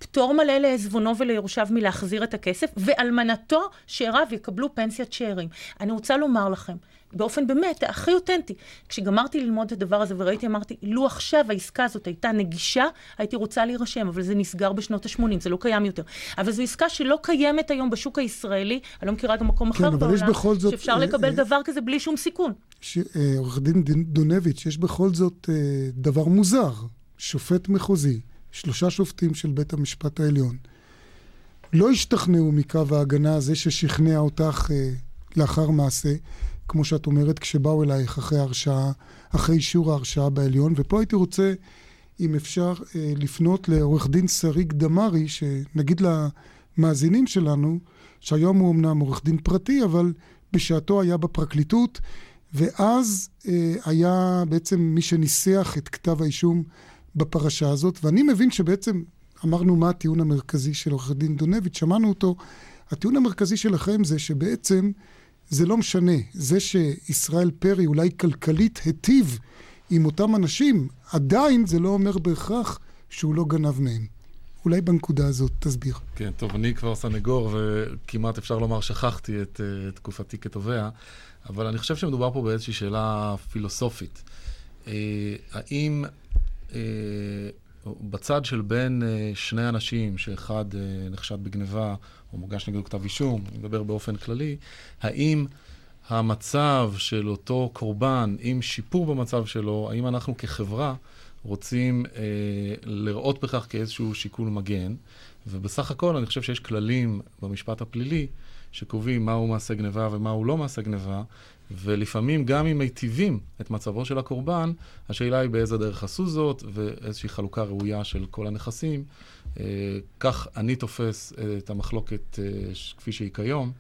פטור מלא לעזבונו וליורשיו מלהחזיר את הכסף, ואלמנתו שאיריו יקבלו פנסיית שאירים. אני רוצה לומר לכם, באופן באמת הכי אותנטי. כשגמרתי ללמוד את הדבר הזה וראיתי, אמרתי, לו עכשיו העסקה הזאת הייתה נגישה, הייתי רוצה להירשם, אבל זה נסגר בשנות ה-80, זה לא קיים יותר. אבל זו עסקה שלא קיימת היום בשוק הישראלי, אני לא מכירה גם מקום כן, אחר בעולם, זאת... שאפשר לקבל אה, דבר כזה בלי שום סיכון. אה, עורך דין דונביץ', יש בכל זאת אה, דבר מוזר. שופט מחוזי, שלושה שופטים של בית המשפט העליון, לא השתכנעו מקו ההגנה הזה ששכנע אותך אה, לאחר מעשה, כמו שאת אומרת, כשבאו אלייך אחרי הרשעה, אחרי אישור ההרשעה בעליון, ופה הייתי רוצה, אם אפשר, אה, לפנות לעורך דין שריג דמארי, שנגיד למאזינים שלנו, שהיום הוא אמנם עורך דין פרטי, אבל בשעתו היה בפרקליטות, ואז אה, היה בעצם מי שניסח את כתב האישום בפרשה הזאת, ואני מבין שבעצם אמרנו מה הטיעון המרכזי של עורך דין דונביץ', שמענו אותו. הטיעון המרכזי שלכם זה שבעצם זה לא משנה. זה שישראל פרי אולי כלכלית היטיב עם אותם אנשים, עדיין זה לא אומר בהכרח שהוא לא גנב מהם. אולי בנקודה הזאת תסביר. כן, טוב, אני כבר סנגור, וכמעט אפשר לומר שכחתי את uh, תקופתי כתובע, אבל אני חושב שמדובר פה באיזושהי שאלה פילוסופית. Uh, האם בצד של בין uh, שני אנשים, שאחד uh, נחשד בגניבה, או מוגש נגדו כתב אישום, אני מדבר באופן כללי, האם המצב של אותו קורבן, עם שיפור במצב שלו, האם אנחנו כחברה רוצים אה, לראות בכך כאיזשהו שיקול מגן, ובסך הכל אני חושב שיש כללים במשפט הפלילי שקובעים מהו מעשה גניבה ומהו לא מעשה גניבה, ולפעמים גם אם מיטיבים את מצבו של הקורבן, השאלה היא באיזה דרך עשו זאת, ואיזושהי חלוקה ראויה של כל הנכסים. אה, כך אני תופס אה, את המחלוקת אה, כפי שהיא כיום.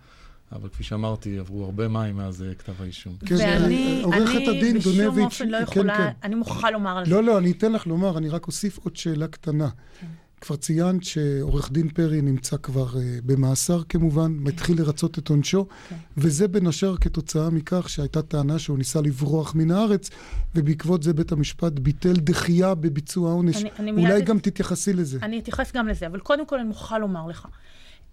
אבל כפי שאמרתי, עברו הרבה מים מאז כתב האישום. כן, ואני, אני בשום אופן לא כן, יכולה, כן, כן. אני מוכרחה לומר על לא, זה. לא, לא, אני אתן לך לומר, אני רק אוסיף עוד שאלה קטנה. כבר ציינת שעורך דין פרי נמצא כבר uh, במאסר כמובן, כן. מתחיל לרצות את עונשו, כן. וזה בין השאר כתוצאה מכך שהייתה טענה שהוא ניסה לברוח מן הארץ, ובעקבות זה בית המשפט ביטל דחייה בביצוע העונש. אולי מיד... גם תתייחסי לזה. אני אתייחס גם לזה, אבל קודם כל אני מוכרחה לומר לך.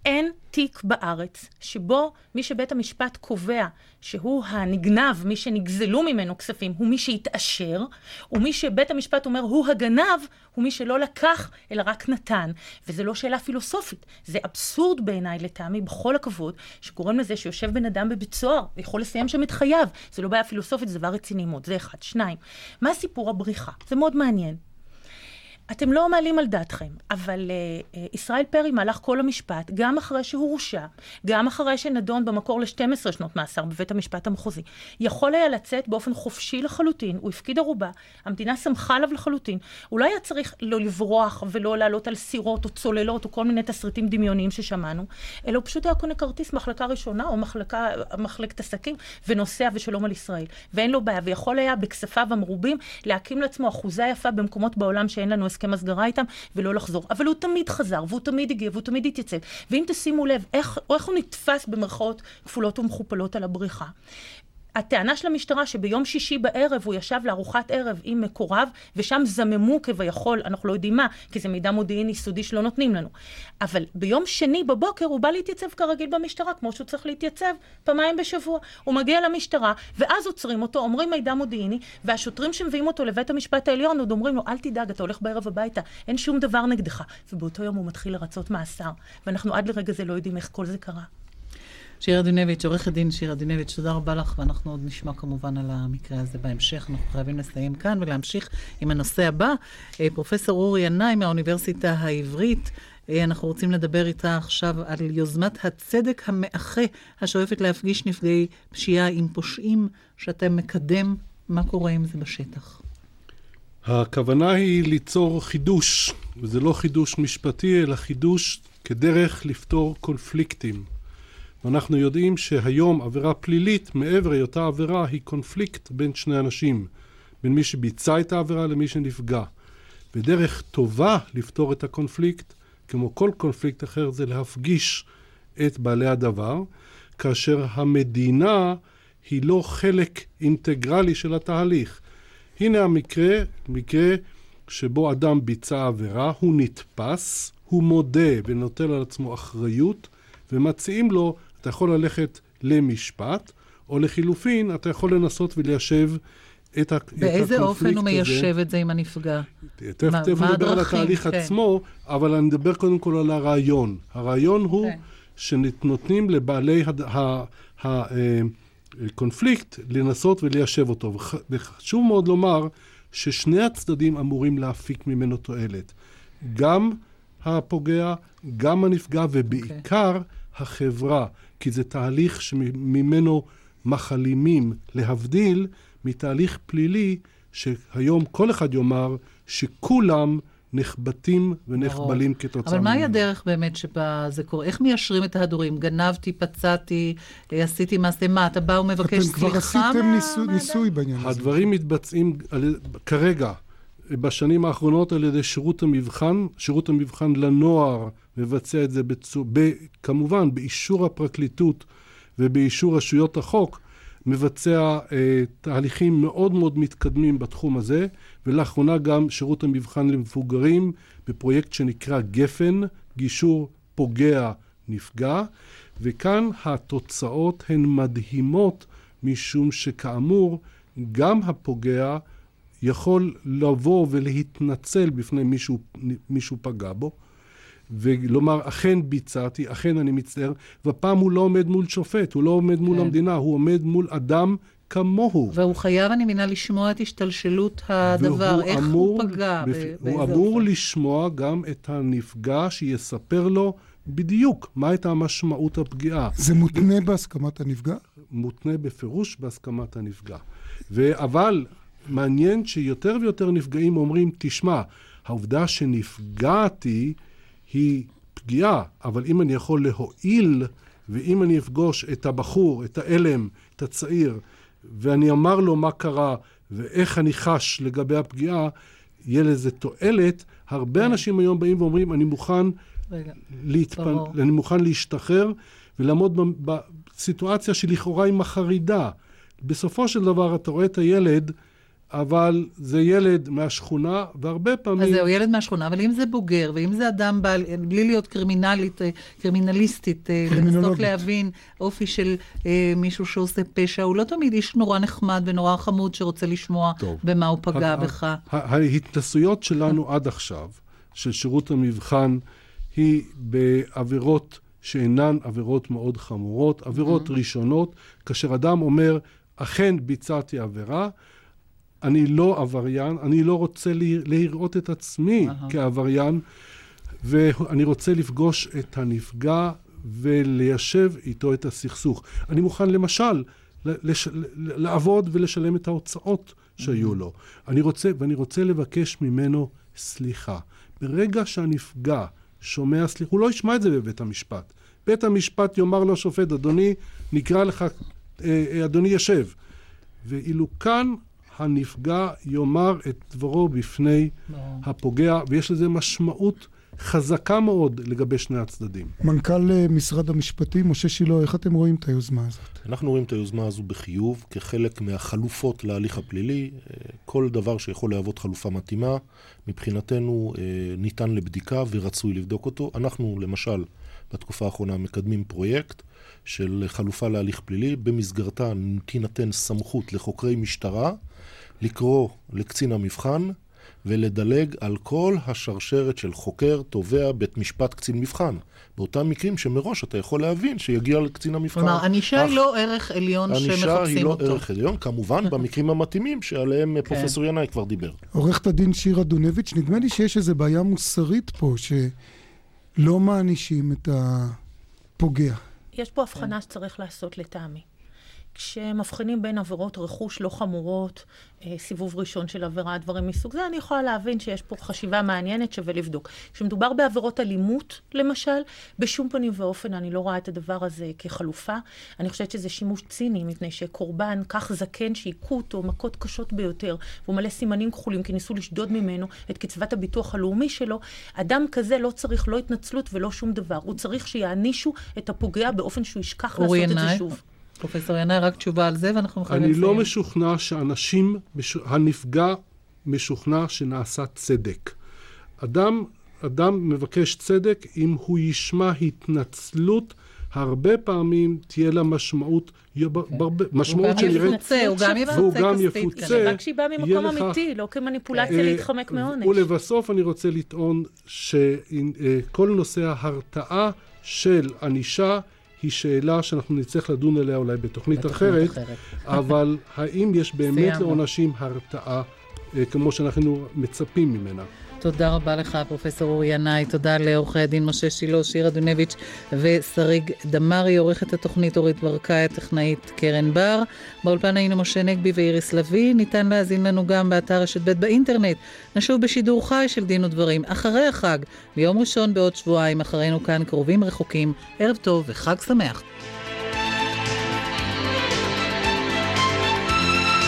אין תיק בארץ שבו מי שבית המשפט קובע שהוא הנגנב, מי שנגזלו ממנו כספים, הוא מי שהתעשר, ומי שבית המשפט אומר הוא הגנב, הוא מי שלא לקח, אלא רק נתן. וזו לא שאלה פילוסופית, זה אבסורד בעיניי לטעמי, בכל הכבוד, שגורם לזה שיושב בן אדם בבית סוהר ויכול לסיים שם את חייו. זה לא בעיה פילוסופית, זה דבר רציני מאוד, זה אחד. שניים, מה סיפור הבריחה? זה מאוד מעניין. אתם לא מעלים על דעתכם, אבל uh, uh, ישראל פרי מהלך כל המשפט, גם אחרי שהוא הורשע, גם אחרי שנדון במקור ל-12 שנות מאסר בבית המשפט המחוזי, יכול היה לצאת באופן חופשי לחלוטין, הוא הפקיד ערובה, המדינה שמחה עליו לחלוטין, הוא לא היה צריך לא לברוח ולא לעלות על סירות או צוללות או כל מיני תסריטים דמיוניים ששמענו, אלא הוא פשוט היה קונה כרטיס מחלקה ראשונה או מחלקה, מחלקת עסקים ונוסע ושלום על ישראל, ואין לו בעיה, ויכול היה בכספיו המרובים להקים לעצמו אחוזה יפה במקומות בעולם שאין לנו הסכם הסגרה איתם, ולא לחזור. אבל הוא תמיד חזר, והוא תמיד הגיע, והוא תמיד התייצב. ואם תשימו לב, איך, איך הוא נתפס במרכאות כפולות ומכופלות על הבריחה. הטענה של המשטרה שביום שישי בערב הוא ישב לארוחת ערב עם מקורב, ושם זממו כביכול, אנחנו לא יודעים מה, כי זה מידע מודיעיני סודי שלא נותנים לנו. אבל ביום שני בבוקר הוא בא להתייצב כרגיל במשטרה, כמו שהוא צריך להתייצב פעמיים בשבוע. הוא מגיע למשטרה, ואז עוצרים אותו, אומרים מידע מודיעיני, והשוטרים שמביאים אותו לבית המשפט העליון עוד אומרים לו, אל תדאג, אתה הולך בערב הביתה, אין שום דבר נגדך. ובאותו יום הוא מתחיל לרצות מאסר. ואנחנו עד לרגע זה לא יודעים איך כל זה קרה. שירה דינביץ', עורכת דין שירה דינביץ', תודה רבה לך, ואנחנו עוד נשמע כמובן על המקרה הזה בהמשך. אנחנו חייבים לסיים כאן ולהמשיך עם הנושא הבא. אה, פרופסור אורי ינאי מהאוניברסיטה העברית. אה, אנחנו רוצים לדבר איתה עכשיו על יוזמת הצדק המאחה, השואפת להפגיש נפגעי פשיעה עם פושעים, שאתם מקדם. מה קורה עם זה בשטח? הכוונה היא ליצור חידוש, וזה לא חידוש משפטי, אלא חידוש כדרך לפתור קונפליקטים. ואנחנו יודעים שהיום עבירה פלילית, מעבר היותה עבירה, היא קונפליקט בין שני אנשים, בין מי שביצע את העבירה למי שנפגע. ודרך טובה לפתור את הקונפליקט, כמו כל קונפליקט אחר, זה להפגיש את בעלי הדבר, כאשר המדינה היא לא חלק אינטגרלי של התהליך. הנה המקרה, מקרה שבו אדם ביצע עבירה, הוא נתפס, הוא מודה ונוטל על עצמו אחריות, ומציעים לו אתה יכול ללכת למשפט, או לחילופין, אתה יכול לנסות וליישב את, הקונפליקט הזה. באיזה אופן הוא מיישב את זה עם הנפגע? תכף נדבר על התהליך כן. עצמו, אבל אני מדבר קודם כל על הרעיון. הרעיון הוא כן. שנותנים לבעלי הד... ה... ה... ה... קונפליקט, לנסות וליישב אותו. וחשוב מאוד לומר ששני הצדדים אמורים להפיק ממנו תועלת. גם הפוגע, גם הנפגע, ובעיקר okay. החברה, כי זה תהליך שממנו מחלימים, להבדיל מתהליך פלילי, שהיום כל אחד יאמר שכולם נחבטים ונחבלים כתוצאה אבל מהי הדרך באמת שבה זה קורה? איך מיישרים את ההדורים? גנבתי, פצעתי, עשיתי מעשה, מה, אתה בא ומבקש סליחה? אתם כבר עשיתם ניסוי, ניסוי בעניין הזה. הדברים מתבצעים על, כרגע, בשנים האחרונות על ידי שירות המבחן. שירות המבחן לנוער מבצע את זה, בצו, ב, כמובן, באישור הפרקליטות ובאישור רשויות החוק. מבצע אה, תהליכים מאוד מאוד מתקדמים בתחום הזה, ולאחרונה גם שירות המבחן למבוגרים בפרויקט שנקרא גפן, גישור פוגע נפגע, וכאן התוצאות הן מדהימות, משום שכאמור, גם הפוגע יכול לבוא ולהתנצל בפני מישהו, מישהו פגע בו, ולומר, אכן ביצעתי, אכן אני מצטער, והפעם הוא לא עומד מול שופט, הוא לא עומד מול כן. המדינה, הוא עומד מול אדם כמוהו. והוא חייב, אני מבינה, לשמוע את השתלשלות הדבר, איך אמור, הוא פגע, בפ... הוא אמור אופן. לשמוע גם את הנפגע שיספר לו בדיוק מה הייתה משמעות הפגיעה. זה מותנה בהסכמת הנפגע? מותנה בפירוש בהסכמת הנפגע. ו... אבל מעניין שיותר ויותר נפגעים אומרים, תשמע, העובדה שנפגעתי היא פגיעה, אבל אם אני יכול להועיל, ואם אני אפגוש את הבחור, את האלם, את הצעיר, ואני אמר לו מה קרה ואיך אני חש לגבי הפגיעה, יהיה לזה תועלת. הרבה אנשים היום באים ואומרים, אני מוכן, להתפנ... אני מוכן להשתחרר ולעמוד בסיטואציה שלכאורה היא מחרידה. בסופו של דבר אתה רואה את הילד אבל זה ילד מהשכונה, והרבה פעמים... אז זהו, ילד מהשכונה, אבל אם זה בוגר, ואם זה אדם בעל, בלי להיות קרימינלית, אה, קרימינליסטית, אה, לנסות להבין אופי של אה, מישהו שעושה פשע, הוא לא תמיד איש נורא נחמד ונורא חמוד שרוצה לשמוע טוב. במה הוא פגע בך. ההתנסויות שלנו עד עכשיו, של שירות המבחן, היא בעבירות שאינן עבירות מאוד חמורות, עבירות ראשונות, כאשר אדם אומר, אכן ביצעתי עבירה, אני לא עבריין, אני לא רוצה לראות את עצמי uh-huh. כעבריין, ואני רוצה לפגוש את הנפגע וליישב איתו את הסכסוך. אני מוכן למשל לש... לעבוד ולשלם את ההוצאות שהיו לו. אני רוצה, ואני רוצה לבקש ממנו סליחה. ברגע שהנפגע שומע סליחה, הוא לא ישמע את זה בבית המשפט. בית המשפט יאמר לו שופט, אדוני, נקרא לך, אה, אה, אדוני ישב. ואילו כאן הנפגע יאמר את דברו בפני הפוגע, ויש לזה משמעות חזקה מאוד לגבי שני הצדדים. מנכ"ל אה, משרד המשפטים, משה שילה, איך אתם רואים את היוזמה הזאת? אנחנו רואים את היוזמה הזו בחיוב, כחלק מהחלופות להליך הפלילי. אה, כל דבר שיכול להוות חלופה מתאימה, מבחינתנו אה, ניתן לבדיקה ורצוי לבדוק אותו. אנחנו, למשל, בתקופה האחרונה מקדמים פרויקט של חלופה להליך פלילי, במסגרתה תינתן סמכות לחוקרי משטרה לקרוא לקצין המבחן ולדלג על כל השרשרת של חוקר, תובע, בית משפט, קצין מבחן. באותם מקרים שמראש אתה יכול להבין שיגיע לקצין המבחן. כלומר, ענישה היא לא ערך עליון שמחפשים אותו. ענישה היא לא ערך עליון, כמובן במקרים המתאימים שעליהם כן. פרופסור ינאי כבר דיבר. עורכת הדין שירה דונביץ', נדמה לי שיש איזו בעיה מוסרית פה, שלא מענישים את הפוגע. יש פה הבחנה שצריך לעשות לטעמי. כשמבחינים בין עבירות רכוש לא חמורות, אה, סיבוב ראשון של עבירה, דברים מסוג זה, אני יכולה להבין שיש פה חשיבה מעניינת, שווה לבדוק. כשמדובר בעבירות אלימות, למשל, בשום פנים ואופן אני לא רואה את הדבר הזה כחלופה. אני חושבת שזה שימוש ציני, מפני שקורבן, כך זקן שהיכו אותו מכות קשות ביותר, והוא מלא סימנים כחולים, כי ניסו לשדוד ממנו את קצבת הביטוח הלאומי שלו, אדם כזה לא צריך לא התנצלות ולא שום דבר. הוא צריך שיענישו את הפוגע באופן שהוא ישכח לעשות את זה שוב. פרופסור ינאי, רק תשובה על זה ואנחנו יכולים לסיים. אני לא משוכנע שאנשים, הנפגע משוכנע שנעשה צדק. אדם, אדם מבקש צדק אם הוא ישמע התנצלות. הרבה פעמים תהיה לה משמעות, כן. משמעות שנראית... הוא גם יפוצה, והוא גם יפוצה. רק שהיא באה ממקום אמיתי, לא כמניפולציה אה, להתחמק מעונש. ולבסוף אני רוצה לטעון שכל נושא ההרתעה של ענישה היא שאלה שאנחנו נצטרך לדון עליה אולי בתוכנית, בתוכנית אחרת, אחרת. אבל האם יש באמת לעונשים הרתעה אה, כמו שאנחנו מצפים ממנה? תודה רבה לך, פרופסור אורי ינאי. תודה לעורכי הדין משה שילה, שירה דונביץ' ושריג דמארי, עורכת התוכנית אורית ברקאי, הטכנאית קרן בר. באולפן היינו משה נגבי ואיריס לביא. ניתן להאזין לנו גם באתר רשת ב' באינטרנט. נשוב בשידור חי של דין ודברים אחרי החג, ביום ראשון בעוד שבועיים, אחרינו כאן קרובים רחוקים. ערב טוב וחג שמח.